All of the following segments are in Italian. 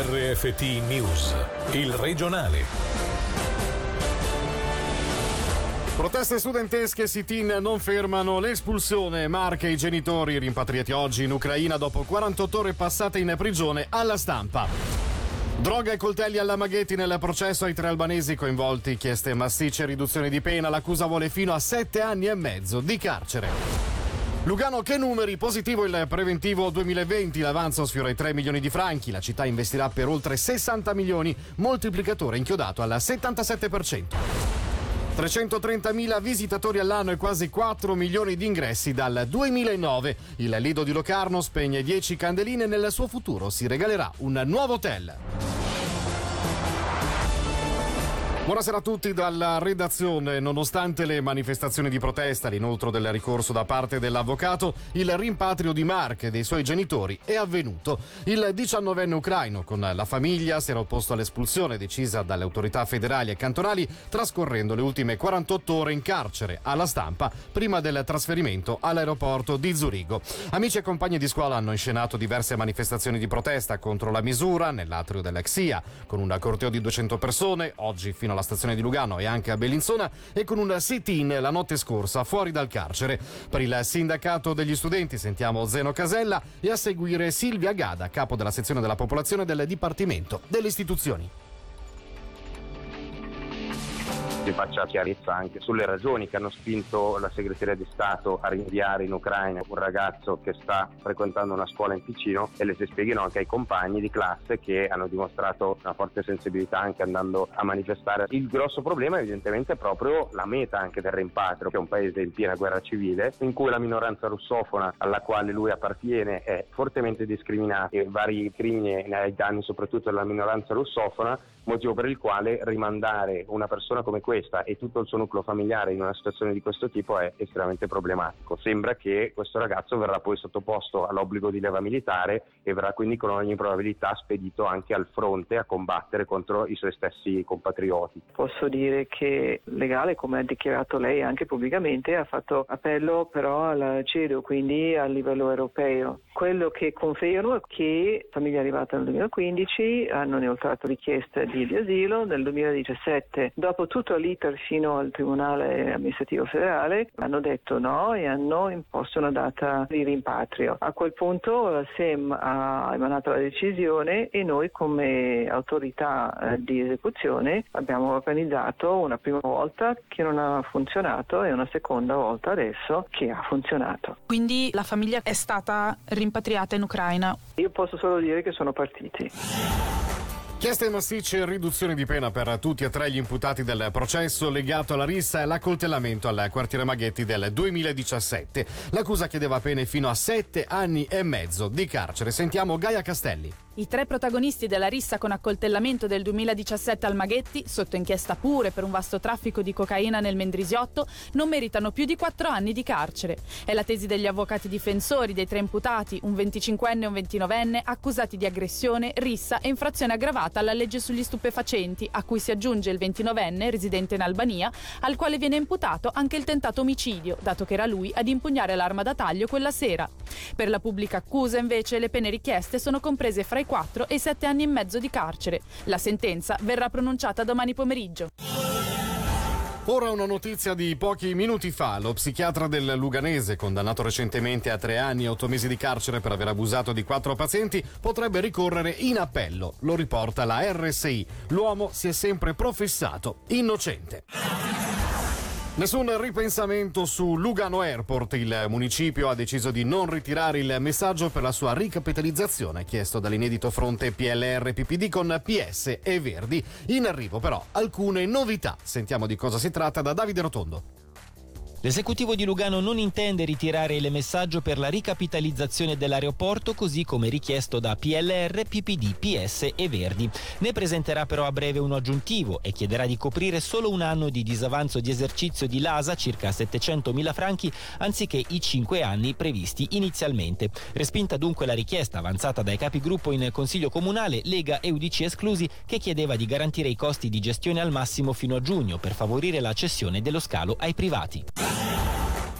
RFT News, il regionale. Proteste studentesche sit-in non fermano l'espulsione. Marche i genitori rimpatriati oggi in Ucraina dopo 48 ore passate in prigione alla stampa. Droga e coltelli alla Maghetti nel processo ai tre albanesi coinvolti, chieste massicce riduzione di pena, l'accusa vuole fino a sette anni e mezzo di carcere. Lugano che numeri? Positivo il preventivo 2020, l'avanzo sfiora i 3 milioni di franchi, la città investirà per oltre 60 milioni, moltiplicatore inchiodato al 77%. 330.000 visitatori all'anno e quasi 4 milioni di ingressi dal 2009. Il Lido di Locarno spegne 10 candeline e nel suo futuro si regalerà un nuovo hotel. Buonasera a tutti dalla redazione. Nonostante le manifestazioni di protesta, l'inoltro del ricorso da parte dell'avvocato, il rimpatrio di Mark e dei suoi genitori è avvenuto. Il 19enne ucraino con la famiglia si era opposto all'espulsione decisa dalle autorità federali e cantonali, trascorrendo le ultime 48 ore in carcere alla stampa prima del trasferimento all'aeroporto di Zurigo. Amici e compagni di scuola hanno inscenato diverse manifestazioni di protesta contro la misura nell'atrio dell'Exia, con un corteo di 200 persone, oggi fino alla alla stazione di Lugano e anche a Bellinzona e con un sit-in la notte scorsa fuori dal carcere. Per il sindacato degli studenti sentiamo Zeno Casella e a seguire Silvia Gada, capo della sezione della popolazione del Dipartimento delle istituzioni. Si faccia chiarezza anche sulle ragioni che hanno spinto la segreteria di Stato a rinviare in Ucraina un ragazzo che sta frequentando una scuola in Ticino e le si spieghino anche ai compagni di classe che hanno dimostrato una forte sensibilità anche andando a manifestare. Il grosso problema evidentemente è proprio la meta anche del rimpatrio, che è un paese in piena guerra civile, in cui la minoranza russofona alla quale lui appartiene è fortemente discriminata e vari crimini ai danni soprattutto della minoranza russofona motivo per il quale rimandare una persona come questa e tutto il suo nucleo familiare in una situazione di questo tipo è estremamente problematico. Sembra che questo ragazzo verrà poi sottoposto all'obbligo di leva militare e verrà quindi con ogni probabilità spedito anche al fronte a combattere contro i suoi stessi compatrioti. Posso dire che legale, come ha dichiarato lei anche pubblicamente, ha fatto appello però al CEDO, quindi a livello europeo. Quello che confermo è che la famiglia è arrivata nel 2015, hanno inoltrato richiesta di asilo. Nel 2017, dopo tutto l'iter fino al Tribunale amministrativo federale, hanno detto no e hanno imposto una data di rimpatrio. A quel punto la SEM ha emanato la decisione e noi come autorità eh, di esecuzione abbiamo organizzato una prima volta che non ha funzionato e una seconda volta adesso che ha funzionato. Quindi la famiglia è stata rimpatriata in Ucraina? Io posso solo dire che sono partiti. Chieste massicce riduzione di pena per tutti e tre gli imputati del processo legato alla rissa e all'accoltellamento al quartiere Maghetti del 2017. L'accusa chiedeva pene fino a sette anni e mezzo di carcere. Sentiamo Gaia Castelli. I tre protagonisti della rissa con accoltellamento del 2017 al Maghetti, sotto inchiesta pure per un vasto traffico di cocaina nel Mendrisiotto, non meritano più di quattro anni di carcere. È la tesi degli avvocati difensori dei tre imputati, un 25enne e un 29enne, accusati di aggressione, rissa e infrazione aggravata alla legge sugli stupefacenti, a cui si aggiunge il 29enne, residente in Albania, al quale viene imputato anche il tentato omicidio, dato che era lui ad impugnare l'arma da taglio quella sera. Per la pubblica accusa, invece, le pene richieste sono comprese fra i 4 e i 7 anni e mezzo di carcere. La sentenza verrà pronunciata domani pomeriggio. Ora una notizia di pochi minuti fa. Lo psichiatra del Luganese, condannato recentemente a tre anni e otto mesi di carcere per aver abusato di quattro pazienti, potrebbe ricorrere in appello. Lo riporta la RSI. L'uomo si è sempre professato innocente. Nessun ripensamento su Lugano Airport. Il municipio ha deciso di non ritirare il messaggio per la sua ricapitalizzazione chiesto dall'inedito fronte PLR PPD con PS e Verdi. In arrivo però alcune novità. Sentiamo di cosa si tratta da Davide Rotondo. L'esecutivo di Lugano non intende ritirare il messaggio per la ricapitalizzazione dell'aeroporto così come richiesto da PLR, PPD, PS e Verdi. Ne presenterà però a breve uno aggiuntivo e chiederà di coprire solo un anno di disavanzo di esercizio di LASA, circa 700 mila franchi, anziché i 5 anni previsti inizialmente. Respinta dunque la richiesta avanzata dai capigruppo in Consiglio Comunale, Lega e UDC esclusi, che chiedeva di garantire i costi di gestione al massimo fino a giugno per favorire la cessione dello scalo ai privati.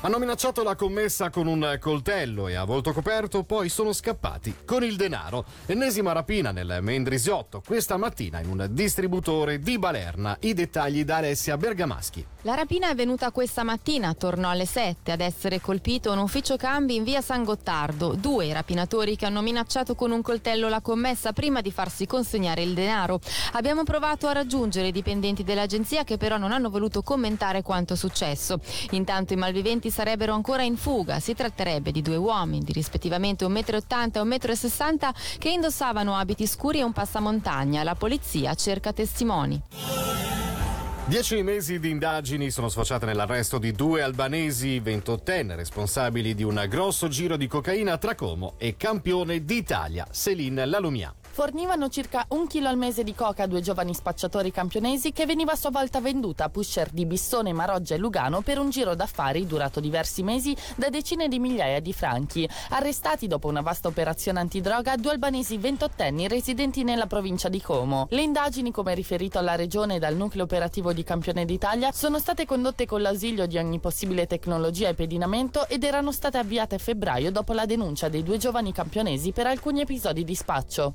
Hanno minacciato la commessa con un coltello e a volto coperto poi sono scappati con il denaro. Ennesima rapina nel Mendrisiotto questa mattina in un distributore di Balerna. I dettagli da Alessia Bergamaschi. La rapina è venuta questa mattina attorno alle 7 ad essere colpito un ufficio cambi in via San Gottardo. Due rapinatori che hanno minacciato con un coltello la commessa prima di farsi consegnare il denaro. Abbiamo provato a raggiungere i dipendenti dell'agenzia che però non hanno voluto commentare quanto successo. Intanto i malviventi sarebbero ancora in fuga. Si tratterebbe di due uomini di rispettivamente 1,80 m e 1,60 m che indossavano abiti scuri e un passamontagna. La polizia cerca testimoni. Dieci mesi di indagini sono sfociate nell'arresto di due albanesi ventottenne responsabili di un grosso giro di cocaina tra Como e campione d'Italia, Céline Lalumia fornivano circa un chilo al mese di coca a due giovani spacciatori campionesi che veniva a sua volta venduta a pusher di Bissone, Maroggia e Lugano per un giro d'affari durato diversi mesi da decine di migliaia di franchi. Arrestati dopo una vasta operazione antidroga due albanesi ventottenni residenti nella provincia di Como. Le indagini, come riferito alla regione e dal nucleo operativo di Campione d'Italia, sono state condotte con l'ausilio di ogni possibile tecnologia e pedinamento ed erano state avviate a febbraio dopo la denuncia dei due giovani campionesi per alcuni episodi di spaccio.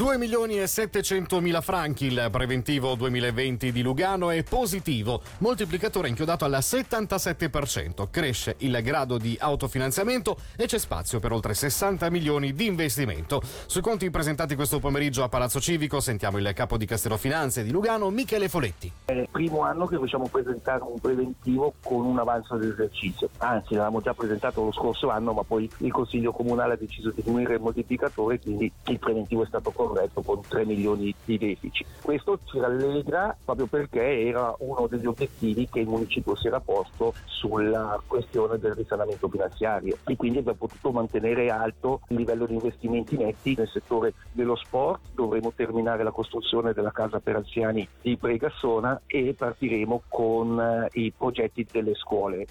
2 milioni e 700 mila franchi il preventivo 2020 di Lugano è positivo, moltiplicatore inchiodato al 77%, cresce il grado di autofinanziamento e c'è spazio per oltre 60 milioni di investimento. Sui conti presentati questo pomeriggio a Palazzo Civico sentiamo il capo di Castello Finanze di Lugano, Michele Foletti. È il primo anno che possiamo presentare un preventivo con un avanzo dell'esercizio, anzi l'avevamo già presentato lo scorso anno ma poi il Consiglio Comunale ha deciso di diminuire il moltiplicatore quindi il preventivo è stato corretto corretto con 3 milioni di deficit. Questo ci rallegra proprio perché era uno degli obiettivi che il municipio si era posto sulla questione del risanamento finanziario e quindi abbiamo potuto mantenere alto il livello di investimenti netti nel settore dello sport, dovremo terminare la costruzione della casa per anziani di Pregassona e partiremo con eh, i progetti delle scuole.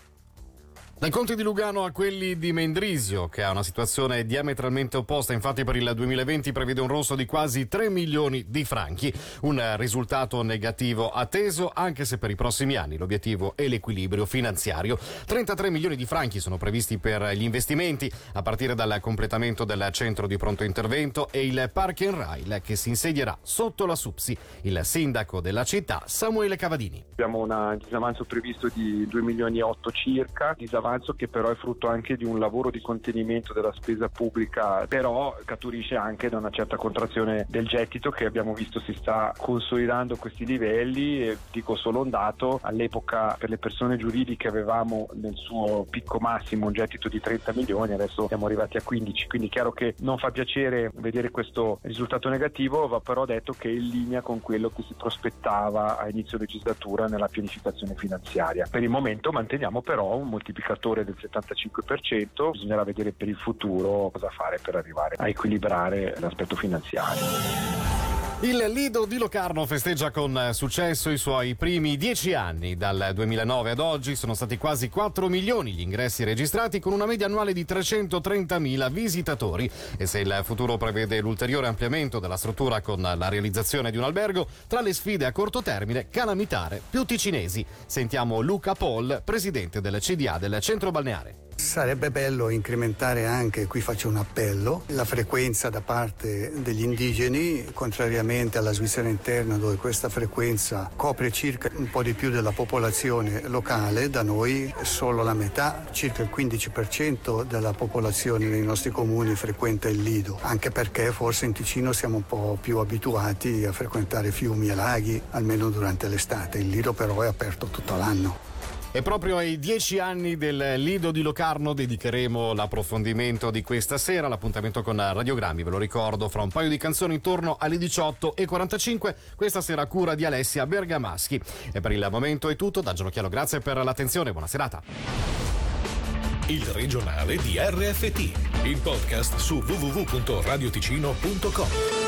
Dai conti di Lugano a quelli di Mendrisio, che ha una situazione diametralmente opposta, infatti per il 2020 prevede un rosso di quasi 3 milioni di franchi, un risultato negativo atteso anche se per i prossimi anni l'obiettivo è l'equilibrio finanziario. 33 milioni di franchi sono previsti per gli investimenti a partire dal completamento del centro di pronto intervento e il Park and Rail che si insedierà sotto la SUPSI. Il sindaco della città Samuele Cavadini. Abbiamo un disavanzo previsto di 2 milioni e 8 circa, disavanzo avanzo che però è frutto anche di un lavoro di contenimento della spesa pubblica, però scaturisce anche da una certa contrazione del gettito che abbiamo visto si sta consolidando a questi livelli e dico solo un dato, all'epoca per le persone giuridiche avevamo nel suo picco massimo un gettito di 30 milioni, adesso siamo arrivati a 15, quindi chiaro che non fa piacere vedere questo risultato negativo, va però detto che è in linea con quello che si prospettava a inizio legislatura nella pianificazione finanziaria. Per il momento manteniamo però un moltiplicatore indicatore del 75%, bisognerà vedere per il futuro cosa fare per arrivare a equilibrare l'aspetto finanziario. Il Lido di Locarno festeggia con successo i suoi primi dieci anni. Dal 2009 ad oggi sono stati quasi 4 milioni gli ingressi registrati con una media annuale di 330.000 visitatori e se il futuro prevede l'ulteriore ampliamento della struttura con la realizzazione di un albergo, tra le sfide a corto termine calamitare più ticinesi. Sentiamo Luca Paul, presidente del CDA del centro balneare. Sarebbe bello incrementare anche, qui faccio un appello, la frequenza da parte degli indigeni, contrariamente alla Svizzera interna dove questa frequenza copre circa un po' di più della popolazione locale, da noi solo la metà, circa il 15% della popolazione nei nostri comuni frequenta il Lido, anche perché forse in Ticino siamo un po' più abituati a frequentare fiumi e laghi, almeno durante l'estate. Il Lido però è aperto tutto l'anno. E proprio ai dieci anni del Lido di Locarno dedicheremo l'approfondimento di questa sera. L'appuntamento con Radiogrammi, ve lo ricordo, fra un paio di canzoni intorno alle 18.45. Questa sera cura di Alessia Bergamaschi. E per il momento è tutto. Da Gianocchialo, grazie per l'attenzione. Buona serata. Il regionale di RFT, il podcast su www.radioticino.com.